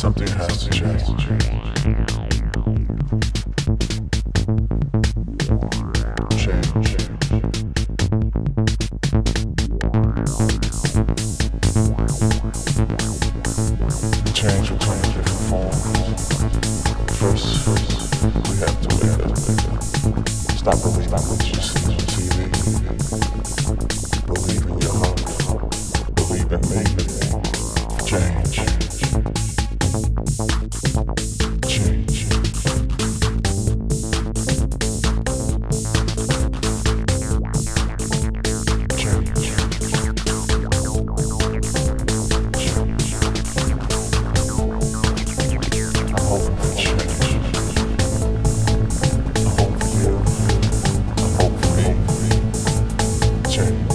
Something has to change. Change. change. answer.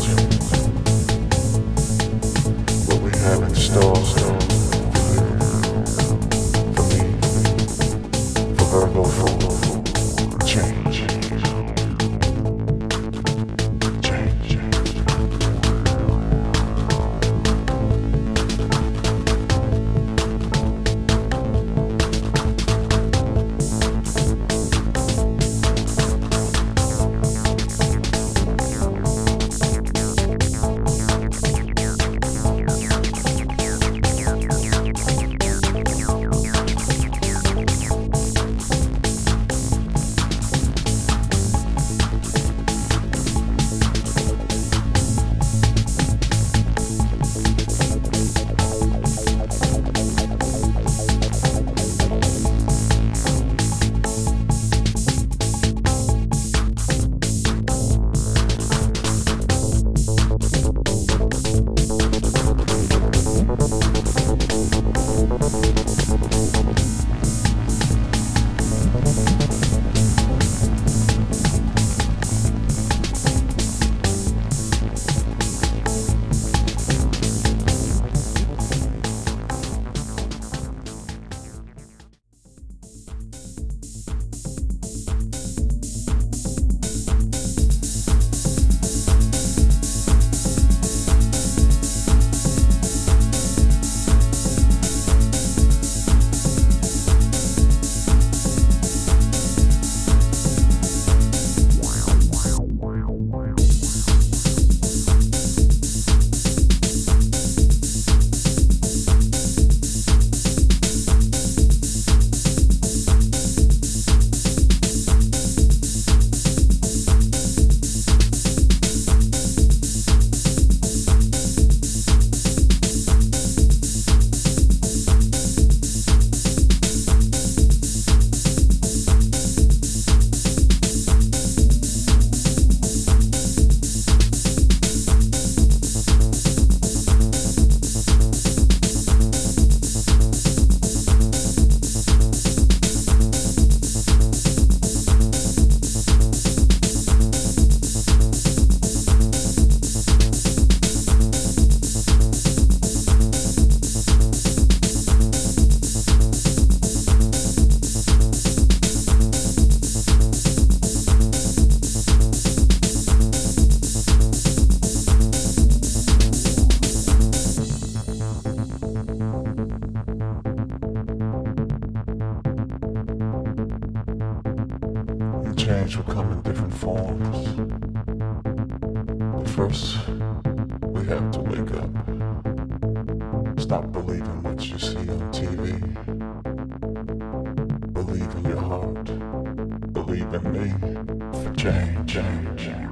Change will come in different forms. But first, we have to wake up. Stop believing what you see on TV. Believe in your heart. Believe in me for change, change, change.